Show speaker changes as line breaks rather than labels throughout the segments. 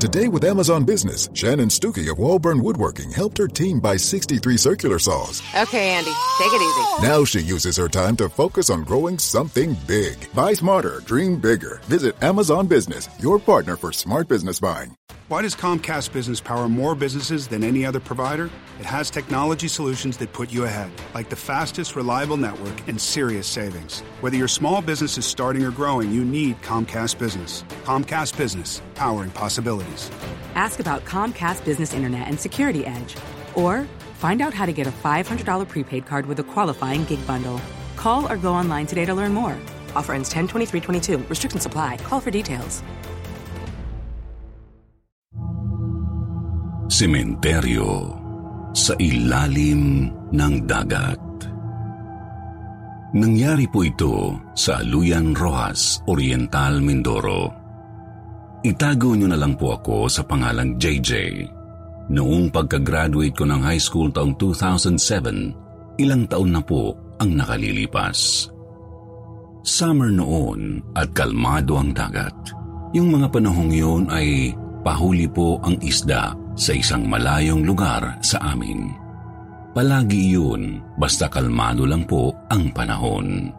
Today with Amazon Business, Shannon Stuckey of Walburn Woodworking helped her team buy 63 circular saws.
Okay, Andy, take it easy.
Now she uses her time to focus on growing something big. Buy smarter, dream bigger. Visit Amazon Business, your partner for smart business buying.
Why does Comcast Business power more businesses than any other provider? It has technology solutions that put you ahead, like the fastest, reliable network and serious savings. Whether your small business is starting or growing, you need Comcast Business. Comcast Business, powering possibilities.
Ask about Comcast Business Internet and Security Edge, or find out how to get a $500 prepaid card with a qualifying gig bundle. Call or go online today to learn more. Offer ends 10 23 22. Restrictions apply. Call for details.
Sementeryo sa ilalim ng dagat. Nangyari po ito sa Aluyan Rojas, Oriental, Mindoro. Itago niyo na lang po ako sa pangalang JJ. Noong pagka-graduate ko ng high school taong 2007, ilang taon na po ang nakalilipas. Summer noon at kalmado ang dagat. Yung mga panahong yun ay pahuli po ang isda sa isang malayong lugar sa amin. Palagi yun, basta kalmado lang po ang panahon.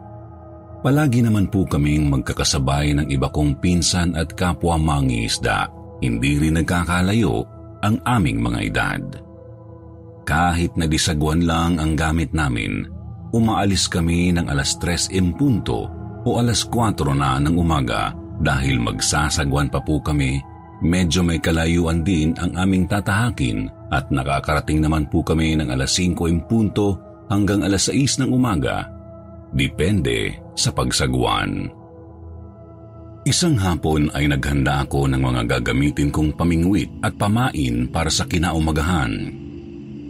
Palagi naman po kaming magkakasabay ng iba kong pinsan at kapwa mangingisda. Hindi rin nagkakalayo ang aming mga edad. Kahit na disagwan lang ang gamit namin, umaalis kami ng alas 3 punto o alas 4 na ng umaga dahil magsasagwan pa po kami Medyo may kalayuan din ang aming tatahakin at nakakarating naman po kami ng alas 5 punto hanggang alas 6 ng umaga. Depende sa pagsagwan. Isang hapon ay naghanda ako ng mga gagamitin kong pamingwit at pamain para sa kinaumagahan.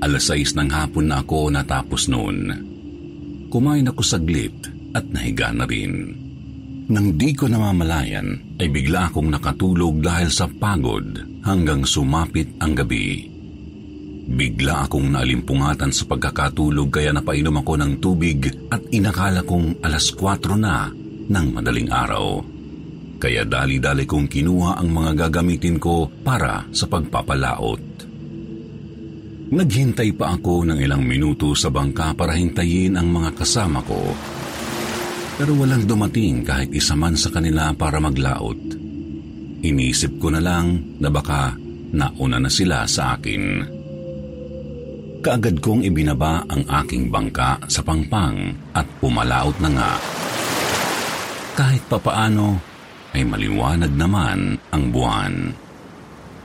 Alas 6 ng hapon na ako natapos noon. Kumain ako saglit at nahiga na rin. Nang di ko namamalayan ay bigla akong nakatulog dahil sa pagod hanggang sumapit ang gabi. Bigla akong naalimpungatan sa pagkakatulog kaya napainom ako ng tubig at inakala kong alas 4 na ng madaling araw. Kaya dali-dali kong kinuha ang mga gagamitin ko para sa pagpapalaot. Naghintay pa ako ng ilang minuto sa bangka para hintayin ang mga kasama ko pero walang dumating kahit isa man sa kanila para maglaot. Inisip ko na lang na baka nauna na sila sa akin. Kaagad kong ibinaba ang aking bangka sa pangpang at pumalaot na nga. Kahit papaano ay maliwanag naman ang buwan.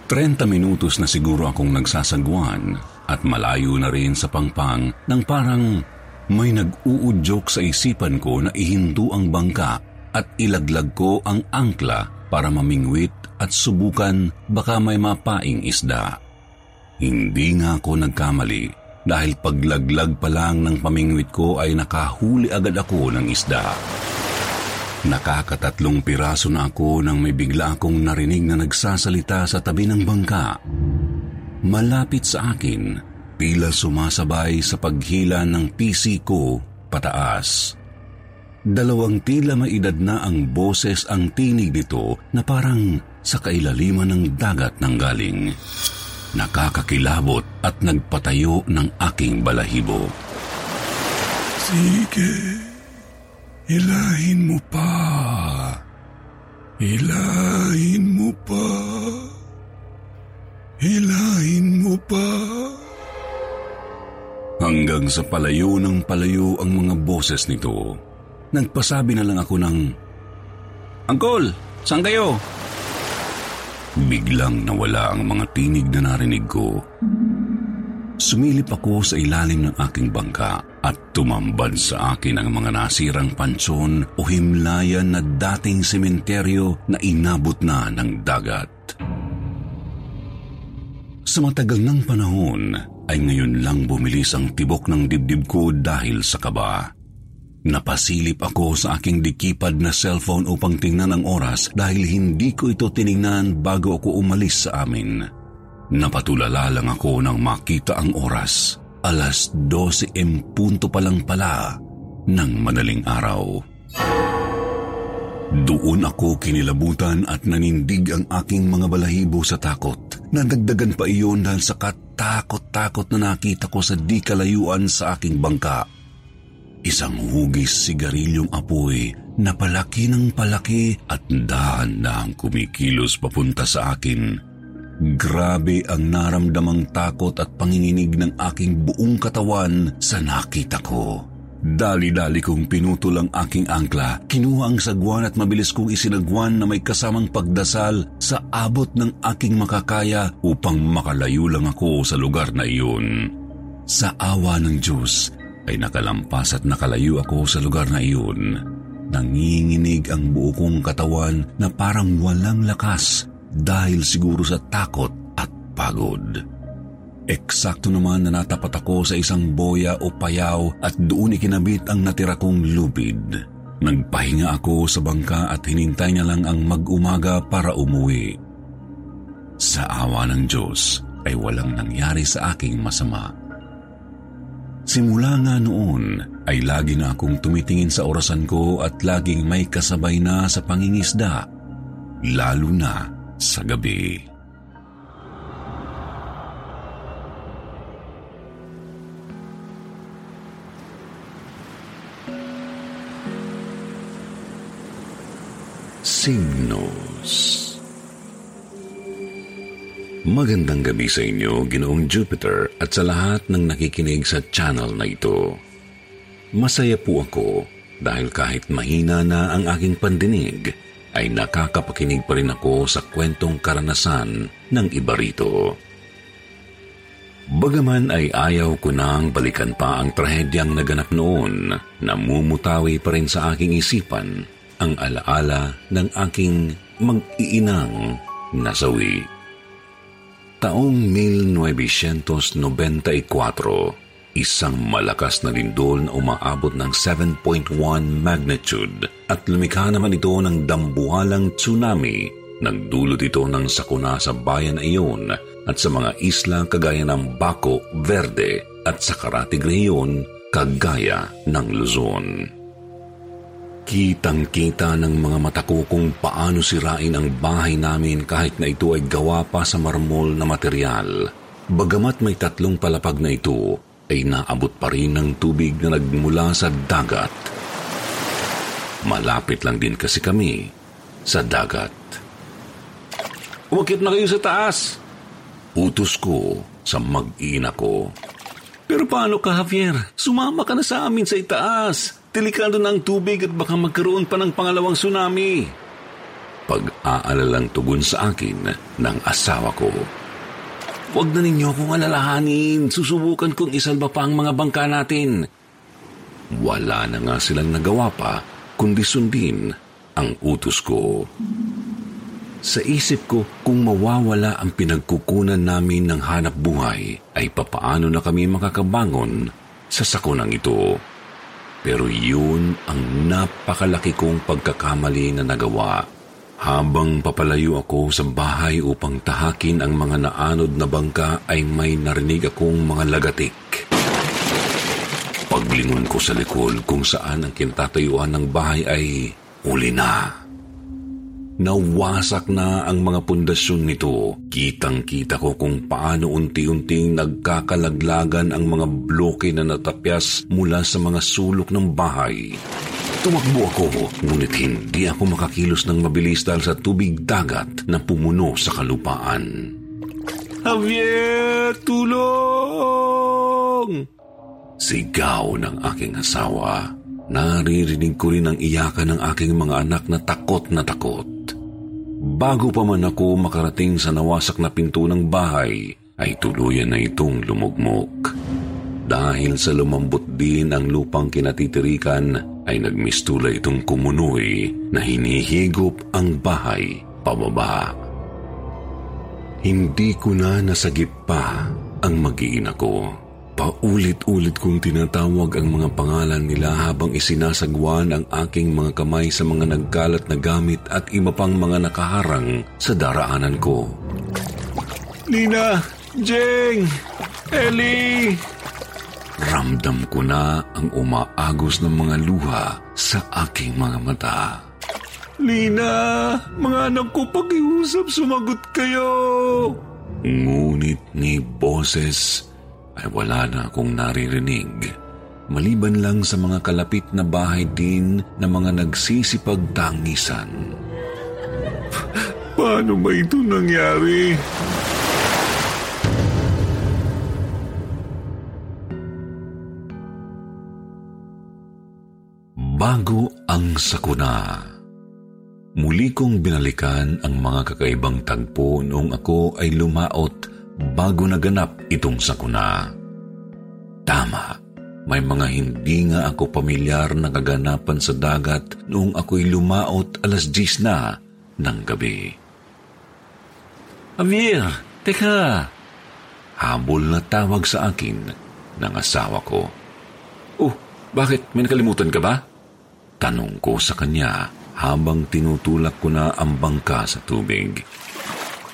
30 minutos na siguro akong nagsasagwan at malayo na rin sa pangpang nang parang may nag-uudyok sa isipan ko na ihinto ang bangka at ilaglag ko ang angkla para mamingwit at subukan baka may mapaing isda. Hindi nga ako nagkamali dahil paglaglag pa lang ng pamingwit ko ay nakahuli agad ako ng isda. Nakakatatlong piraso na ako nang may bigla akong narinig na nagsasalita sa tabi ng bangka. Malapit sa akin tila sumasabay sa paghila ng PC ko pataas. Dalawang tila maedad na ang boses ang tinig nito na parang sa kailaliman ng dagat ng galing. Nakakakilabot at nagpatayo ng aking balahibo.
Sige, ilahin mo pa. Ilahin mo pa. Ilahin mo pa.
Hanggang sa palayo ng palayo ang mga boses nito. Nagpasabi na lang ako ng, Angkol, saan kayo? Biglang nawala ang mga tinig na narinig ko. Sumilip ako sa ilalim ng aking bangka at tumambad sa akin ang mga nasirang pansyon o himlayan na dating sementeryo na inabot na ng dagat. Sa matagal ng panahon ay ngayon lang bumilis ang tibok ng dibdib ko dahil sa kaba. Napasilip ako sa aking dikipad na cellphone upang tingnan ang oras dahil hindi ko ito tiningnan bago ako umalis sa amin. Napatulala lang ako nang makita ang oras alas 12 em punto pa lang pala ng madaling araw. Doon ako kinilabutan at nanindig ang aking mga balahibo sa takot. Nadagdagan pa iyon dahil sa katakot-takot na nakita ko sa di kalayuan sa aking bangka. Isang hugis sigarilyong apoy na palaki ng palaki at dahan-dahang kumikilos papunta sa akin Grabe ang naramdamang takot at panginginig ng aking buong katawan sa nakita ko. Dali-dali kong pinutol ang aking angkla, kinuha ang sagwan at mabilis kong isinagwan na may kasamang pagdasal sa abot ng aking makakaya upang makalayo lang ako sa lugar na iyon. Sa awa ng Diyos ay nakalampas at nakalayo ako sa lugar na iyon. Nanginginig ang buo kong katawan na parang walang lakas dahil siguro sa takot at pagod. Eksakto naman na natapat ako sa isang boya o payaw at doon ikinabit ang natira kong lubid. Nagpahinga ako sa bangka at hinintay niya lang ang mag-umaga para umuwi. Sa awa ng Diyos ay walang nangyari sa aking masama. Simula nga noon ay lagi na akong tumitingin sa orasan ko at laging may kasabay na sa pangingisda, lalo na sa gabi. Signos Magandang gabi sa inyo, Ginoong Jupiter at sa lahat ng nakikinig sa channel na ito. Masaya po ako dahil kahit mahina na ang aking pandinig, ay nakakapakinig pa rin ako sa kwentong karanasan ng iba rito. Bagaman ay ayaw ko nang balikan pa ang trahedyang naganap noon, namumutawi pa rin sa aking isipan ang alaala ng aking mag-iinang nasawi. Taong 1994, isang malakas na lindol na umaabot ng 7.1 magnitude at lumikha naman ito ng dambuhalang tsunami. Nagdulot ito ng sakuna sa bayan na iyon at sa mga isla kagaya ng Baco Verde at sa Karatig Reyon kagaya ng Luzon. Kitang-kita ng mga mata ko kung paano sirain ang bahay namin kahit na ito ay gawa pa sa marmol na material. Bagamat may tatlong palapag na ito, ay naabot pa rin ng tubig na nagmula sa dagat. Malapit lang din kasi kami sa dagat. Umakit na kayo sa taas! Utos ko sa mag-ina ko. Pero paano ka, Javier? Sumama ka na sa amin sa itaas. Delikado na ang tubig at baka magkaroon pa ng pangalawang tsunami. Pag-aalalang tugon sa akin ng asawa ko. Huwag na ninyo akong alalahanin. Susubukan kong isalba pa ang mga bangka natin. Wala na nga silang nagawa pa, kundi sundin ang utos ko. Sa isip ko, kung mawawala ang pinagkukunan namin ng hanap buhay, ay papaano na kami makakabangon sa sakunang ito. Pero yun ang napakalaki kong pagkakamali na nagawa. Habang papalayo ako sa bahay upang tahakin ang mga naanod na bangka ay may narinig akong mga lagatik. Paglingon ko sa likod kung saan ang kinatayuan ng bahay ay uli na. Nawasak na ang mga pundasyon nito. Kitang-kita ko kung paano unti-unting nagkakalaglagan ang mga bloke na natapyas mula sa mga sulok ng bahay. Tumakbo ako, ngunit hindi ako makakilos ng mabilis dahil sa tubig dagat na pumuno sa kalupaan. Javier, tulong! Sigaw ng aking asawa. Naririnig ko rin ang iyakan ng aking mga anak na takot na takot. Bago pa man ako makarating sa nawasak na pinto ng bahay, ay tuluyan na itong lumugmok. dahil sa lumambot din ang lupang kinatitirikan ay nagmistula itong kumunoy na hinihigop ang bahay pababa. Hindi ko na nasagip pa ang mag-iina ko. Paulit-ulit kong tinatawag ang mga pangalan nila habang isinasagwan ang aking mga kamay sa mga nagkalat na gamit at iba pang mga nakaharang sa daraanan ko. Nina! Jeng! Ellie! Ramdam ko na ang umaagos ng mga luha sa aking mga mata. Lina, mga anak ko pakiusap, sumagot kayo. Ngunit ni boses ay wala na akong naririnig. Maliban lang sa mga kalapit na bahay din na mga nagsisipagtangisan. Paano ba ito nangyari? Bago ang sakuna. Muli kong binalikan ang mga kakaibang tagpo noong ako ay lumaot bago naganap itong sakuna. Tama, may mga hindi nga ako pamilyar na kaganapan sa dagat noong ako'y lumaot alas 10 na ng gabi. Amir, teka! Habol na tawag sa akin ng asawa ko. Oh, bakit? May nakalimutan ka ba? Tanong ko sa kanya habang tinutulak ko na ang bangka sa tubig.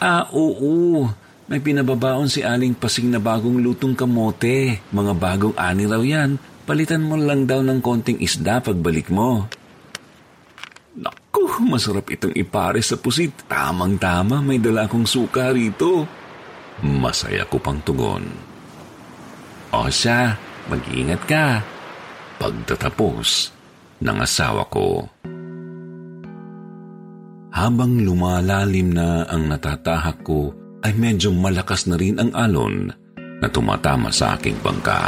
Ah, oo. May pinababaon si Aling Pasing na bagong lutong kamote. Mga bagong ani raw yan. Palitan mo lang daw ng konting isda pagbalik mo. Naku, masarap itong ipare sa pusit. Tamang-tama, may dala akong suka rito. Masaya ko pang tugon. O siya, mag-iingat ka. Pagtatapos ng asawa ko. Habang lumalalim na ang natatahak ko, ay medyo malakas na rin ang alon na tumatama sa aking bangka.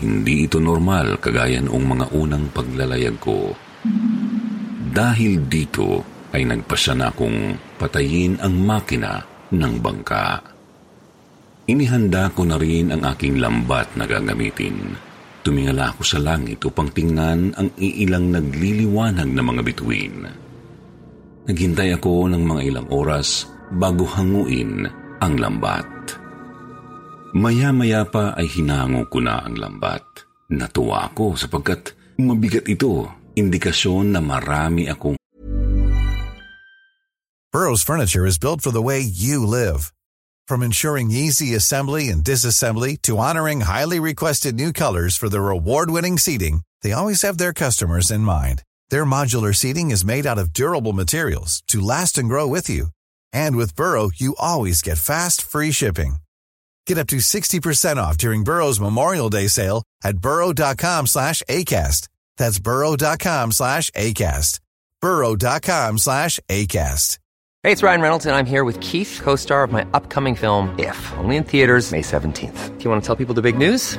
Hindi ito normal kagaya noong mga unang paglalayag ko. Dahil dito ay nagpasya na akong patayin ang makina ng bangka. Inihanda ko na rin ang aking lambat na gagamitin. Tumingala ako sa langit upang tingnan ang iilang nagliliwanag na mga bituin. Naghintay ako ng mga ilang oras bago hanguin ang lambat. Maya-maya pa ay hinango ko na ang lambat. Natuwa ako sapagkat mabigat ito, indikasyon na marami akong
Burrow's furniture is built for the way you live. From ensuring easy assembly and disassembly to honoring highly requested new colors for their award-winning seating, they always have their customers in mind. Their modular seating is made out of durable materials to last and grow with you. And with Burrow, you always get fast, free shipping. Get up to 60% off during Burrow's Memorial Day sale at burrow.com slash ACAST. That's burrow.com slash ACAST. burrow.com slash ACAST.
Hey, it's Ryan Reynolds, and I'm here with Keith, co-star of my upcoming film, If, only in theaters May 17th. Do you want to tell people the big news?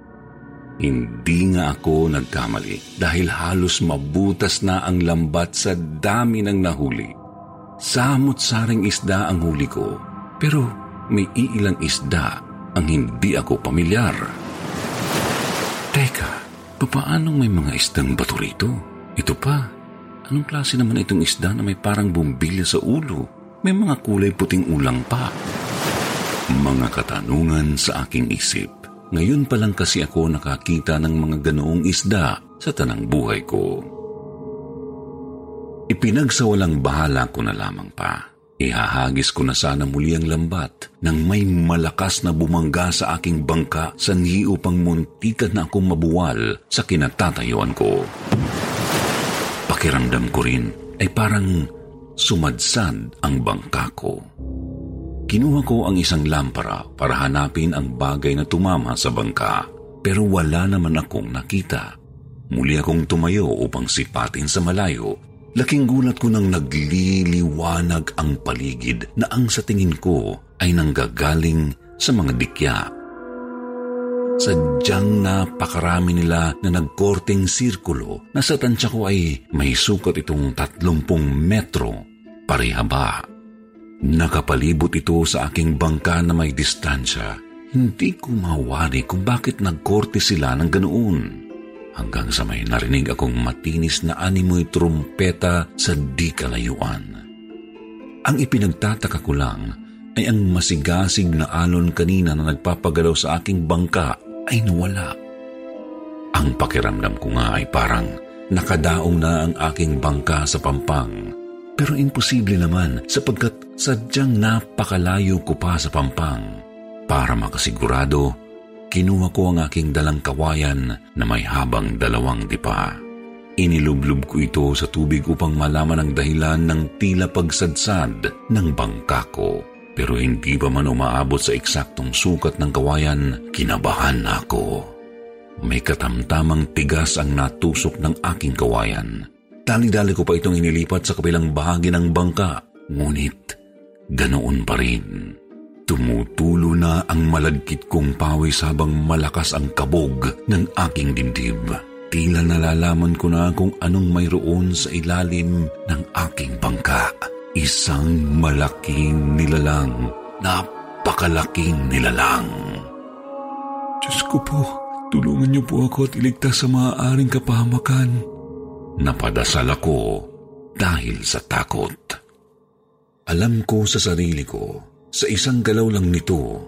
Hindi nga ako nagkamali dahil halos mabutas na ang lambat sa dami ng nahuli. Samot-saring isda ang huli ko, pero may iilang isda ang hindi ako pamilyar. Teka, papaanong may mga isdang bato rito? Ito pa, anong klase naman itong isda na may parang bumbilya sa ulo? May mga kulay puting ulang pa. Mga katanungan sa aking isip. Ngayon pa lang kasi ako nakakita ng mga ganoong isda sa tanang buhay ko. Ipinagsawalang bahala ko na lamang pa. Ihahagis ko na sana muli ang lambat nang may malakas na bumangga sa aking bangka sa upang muntikan na akong mabuwal sa kinatatayuan ko. Pakiramdam ko rin ay parang sumadsad ang bangka ko. Kinuha ko ang isang lampara para hanapin ang bagay na tumama sa bangka pero wala naman akong nakita. Muli akong tumayo upang sipatin sa malayo. Laking gulat ko nang nagliliwanag ang paligid na ang sa tingin ko ay nanggagaling sa mga dikya. Sadyang napakarami nila na nagkorting sirkulo na sa tansya ko ay may sukat itong 30 metro parehaba. Nakapalibot ito sa aking bangka na may distansya. Hindi ko mawari kung bakit nagkorte sila ng ganoon. Hanggang sa may narinig akong matinis na animoy trumpeta sa di kalayuan. Ang ipinagtataka ko lang ay ang masigasig na alon kanina na nagpapagalaw sa aking bangka ay nawala. Ang pakiramdam ko nga ay parang nakadaong na ang aking bangka sa pampang pero imposible naman sapagkat sadyang napakalayo ko pa sa pampang. Para makasigurado, kinuha ko ang aking dalang kawayan na may habang dalawang dipa. Inilublob ko ito sa tubig upang malaman ang dahilan ng tila pagsadsad ng bangka ko. Pero hindi pa man umaabot sa eksaktong sukat ng kawayan, kinabahan ako. May katamtamang tigas ang natusok ng aking kawayan. Dali-dali ko pa itong inilipat sa kabilang bahagi ng bangka. Ngunit, ganoon pa rin. Tumutulo na ang malagkit kong pawis habang malakas ang kabog ng aking dibdib. Tila nalalaman ko na kung anong mayroon sa ilalim ng aking bangka. Isang malaking nilalang, napakalaking nilalang.
Diyos ko po, tulungan niyo po ako at iligtas sa maaaring kapahamakan.
Napadasal ako dahil sa takot. Alam ko sa sarili ko, sa isang galaw lang nito,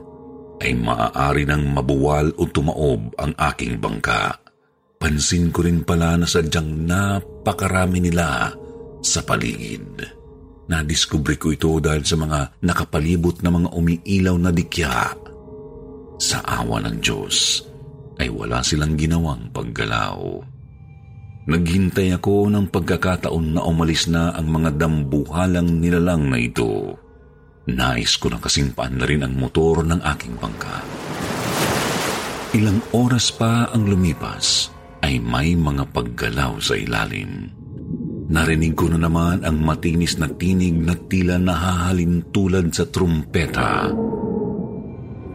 ay maaari nang mabuwal o tumaob ang aking bangka. Pansin ko rin pala na sadyang napakarami nila sa paligid. Nadiskubre ko ito dahil sa mga nakapalibot na mga umiilaw na dikya. Sa awa ng Diyos, ay wala silang ginawang paggalaw. Naghintay ako ng pagkakataon na umalis na ang mga dambuhalang nilalang na ito. Nais ko na kasing rin ang motor ng aking bangka. Ilang oras pa ang lumipas ay may mga paggalaw sa ilalim. Narinig ko na naman ang matinis na tinig na tila nahahalin tulad sa trumpeta.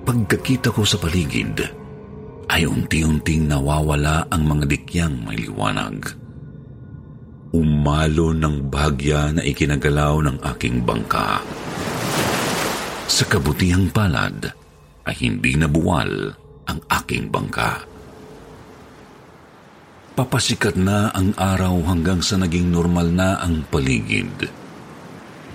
Pagkakita ko sa paligid, ay unti-unting nawawala ang mga dikyang may liwanag. Umalo ng bahagya na ikinagalaw ng aking bangka. Sa kabutihang palad ay hindi nabuwal ang aking bangka. Papasikat na ang araw hanggang sa naging normal na ang paligid.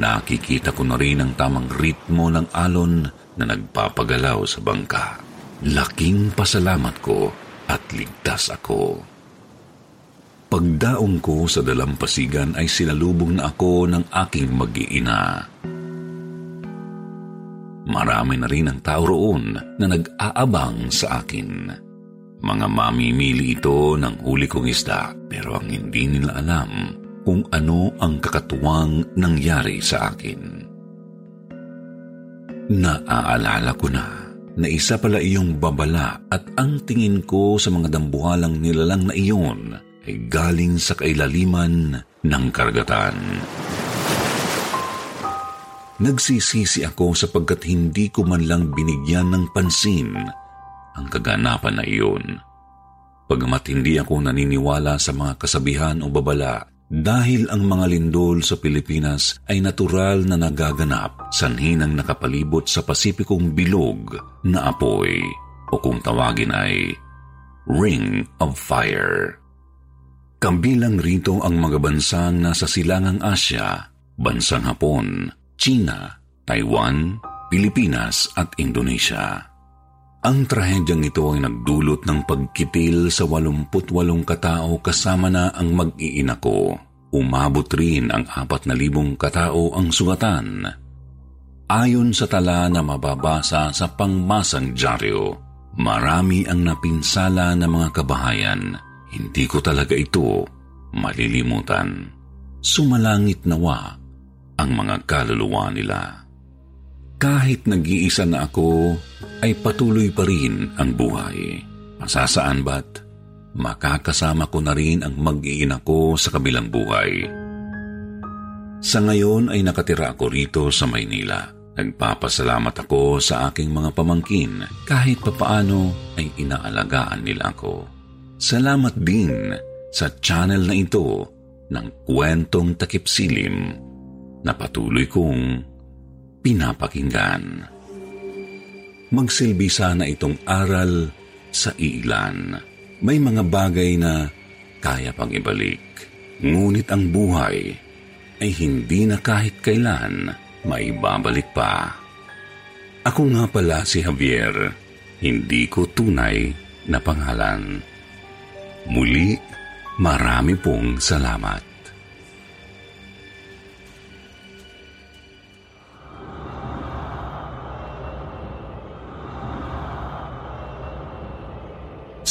Nakikita ko na rin ang tamang ritmo ng alon na nagpapagalaw sa bangka. Laking pasalamat ko at ligtas ako. Pagdaong ko sa dalampasigan ay sinalubong na ako ng aking mag-iina. Marami na rin ang tao roon na nag-aabang sa akin. Mga mamimili ito ng huli kong isda pero ang hindi nila alam kung ano ang kakatuwang nangyari sa akin. Naaalala ko na na isa pala iyong babala at ang tingin ko sa mga dambuhalang nilalang na iyon ay galing sa kailaliman ng karagatan. Nagsisisi ako sapagkat hindi ko man lang binigyan ng pansin ang kaganapan na iyon. Pagamat hindi ako naniniwala sa mga kasabihan o babala, dahil ang mga lindol sa Pilipinas ay natural na nagaganap sanhi ng nakapalibot sa Pasipikong bilog na apoy o kung tawagin ay Ring of Fire. Kabilang rito ang mga bansang nasa silangang Asya, bansang Hapon, China, Taiwan, Pilipinas at Indonesia. Ang trahedyang ito ay nagdulot ng pagkipil sa 88 katao kasama na ang mag-iina ko. Umabot rin ang 4,000 katao ang sugatan. Ayon sa tala na mababasa sa pangmasang dyaryo, marami ang napinsala ng mga kabahayan. Hindi ko talaga ito malilimutan. Sumalangit nawa ang mga kaluluwa nila kahit nag-iisa na ako, ay patuloy pa rin ang buhay. Masasaan ba't makakasama ko na rin ang mag-iina ko sa kabilang buhay. Sa ngayon ay nakatira ako rito sa Maynila. Nagpapasalamat ako sa aking mga pamangkin kahit papaano ay inaalagaan nila ako. Salamat din sa channel na ito ng kwentong takipsilim na patuloy kong pinapakinggan. Magsilbi sana itong aral sa ilan. May mga bagay na kaya pang ibalik. Ngunit ang buhay ay hindi na kahit kailan maibabalik pa. Ako nga pala si Javier, hindi ko tunay na pangalan. Muli, marami pong salamat.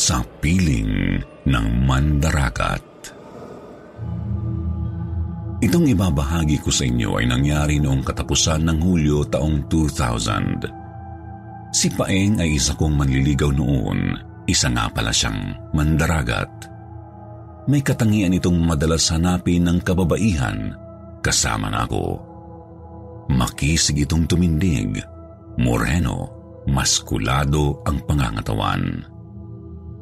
Sa piling ng mandarakat. Itong ibabahagi ko sa inyo ay nangyari noong katapusan ng Hulyo taong 2000. Si Paeng ay isa kong manliligaw noon, isa nga pala siyang mandaragat. May katangian itong madalas hanapin ng kababaihan kasama na ako. Makisig itong tumindig, moreno, maskulado ang pangangatawan.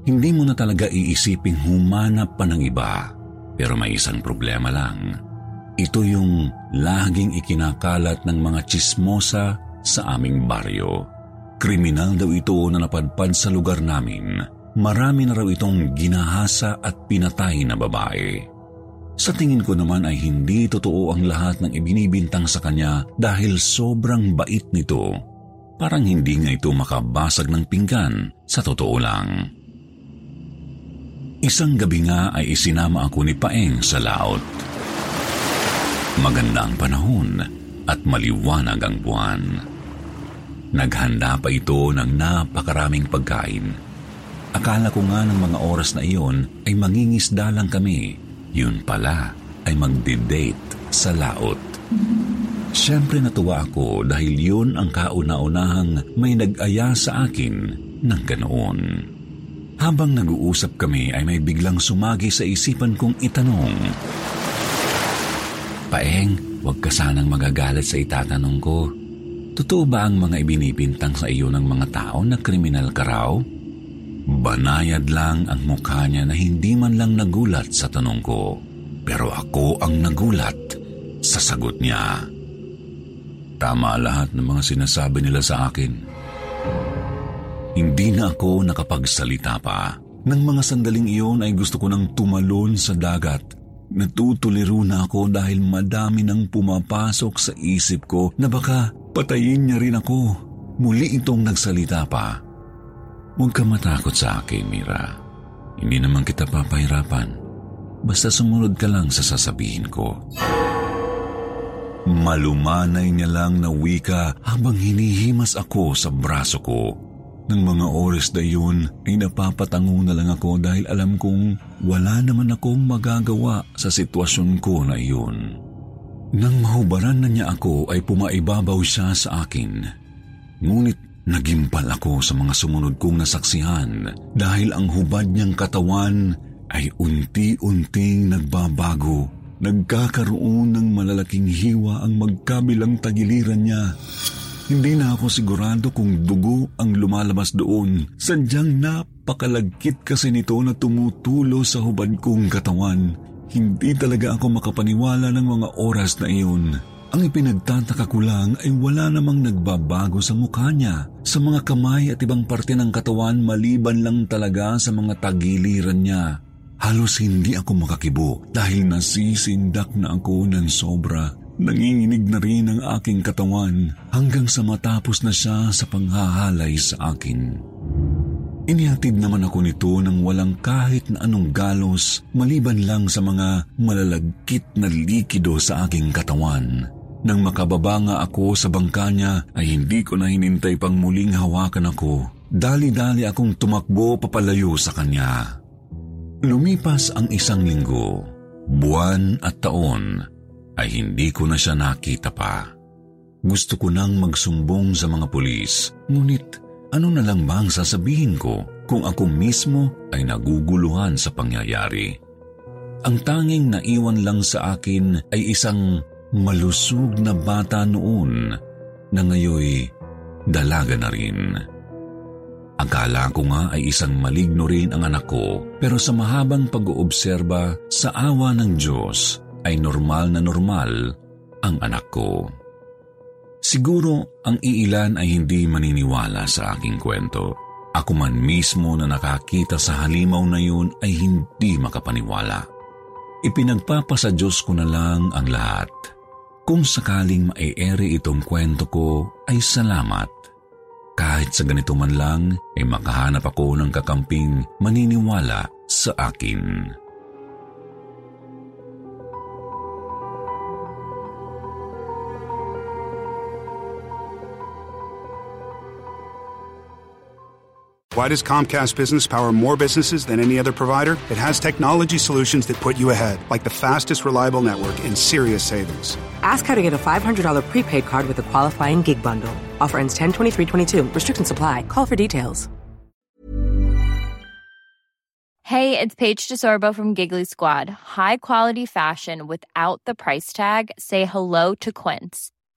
Hindi mo na talaga iisiping humanap pa ng iba. Pero may isang problema lang. Ito yung laging ikinakalat ng mga chismosa sa aming baryo. Kriminal daw ito na napadpad sa lugar namin. Marami na raw itong ginahasa at pinatay na babae. Sa tingin ko naman ay hindi totoo ang lahat ng ibinibintang sa kanya dahil sobrang bait nito. Parang hindi nga ito makabasag ng pinggan sa totoo lang. Isang gabi nga ay isinama ako ni Paeng sa laot. Maganda ang panahon at maliwanag ang buwan. Naghanda pa ito ng napakaraming pagkain. Akala ko nga ng mga oras na iyon ay mangingisda lang kami. Yun pala ay magde-date sa laot. Siyempre natuwa ako dahil yun ang kauna-unahang may nag-aya sa akin ng ganoon. Habang nag-uusap kami ay may biglang sumagi sa isipan kong itanong. Paeng, huwag ka sanang magagalit sa itatanong ko. Totoo ba ang mga ibinibintang sa iyo ng mga tao na kriminal ka raw? Banayad lang ang mukha niya na hindi man lang nagulat sa tanong ko. Pero ako ang nagulat sa sagot niya. Tama lahat ng mga sinasabi nila sa akin. Hindi na ako nakapagsalita pa. Nang mga sandaling iyon ay gusto ko nang tumalon sa dagat. Natutuliro na ako dahil madami nang pumapasok sa isip ko na baka patayin niya rin ako. Muli itong nagsalita pa. Huwag ka matakot sa akin, Mira. Hindi naman kita papahirapan. Basta sumunod ka lang sa sasabihin ko. Malumanay niya lang na wika habang hinihimas ako sa braso ko. Nang mga oras na yun ay napapatango na lang ako dahil alam kong wala naman akong magagawa sa sitwasyon ko na iyon. Nang mahubaran na niya ako ay pumaibabaw siya sa akin. Ngunit nagimpal ako sa mga sumunod kong nasaksihan dahil ang hubad niyang katawan ay unti-unting nagbabago. Nagkakaroon ng malalaking hiwa ang magkabilang tagiliran niya hindi na ako sigurado kung dugo ang lumalabas doon. Sadyang napakalagkit kasi nito na tumutulo sa hubad kong katawan. Hindi talaga ako makapaniwala ng mga oras na iyon. Ang ipinagtataka ko lang ay wala namang nagbabago sa mukha niya, sa mga kamay at ibang parte ng katawan maliban lang talaga sa mga tagiliran niya. Halos hindi ako makakibo dahil nasisindak na ako ng sobra. Nanginginig na rin ang aking katawan hanggang sa matapos na siya sa panghahalay sa akin. Inihatid naman ako nito ng walang kahit na anong galos maliban lang sa mga malalagkit na likido sa aking katawan. Nang makababa nga ako sa bangka niya ay hindi ko na hinintay pang muling hawakan ako. Dali-dali akong tumakbo papalayo sa kanya. Lumipas ang isang linggo, buwan at taon ay hindi ko na siya nakita pa. Gusto ko nang magsumbong sa mga pulis, ngunit ano na lang bang sasabihin ko kung ako mismo ay naguguluhan sa pangyayari. Ang tanging naiwan lang sa akin ay isang malusog na bata noon na ngayoy dalaga na rin. Akala ko nga ay isang maligno rin ang anak ko pero sa mahabang pag-oobserba sa awa ng Diyos ay normal na normal ang anak ko. Siguro ang iilan ay hindi maniniwala sa aking kwento. Ako man mismo na nakakita sa halimaw na yun ay hindi makapaniwala. Ipinagpapasa Diyos ko na lang ang lahat. Kung sakaling maiere itong kwento ko ay salamat kahit sa ganito man lang ay makahanap ako ng kakamping maniniwala sa akin.
Why does Comcast Business power more businesses than any other provider? It has technology solutions that put you ahead, like the fastest reliable network and serious savings.
Ask how to get a $500 prepaid card with a qualifying gig bundle. Offer ends 10-23-22. Restrictions supply. Call for details.
Hey, it's Paige DeSorbo from Giggly Squad. High quality fashion without the price tag? Say hello to Quince.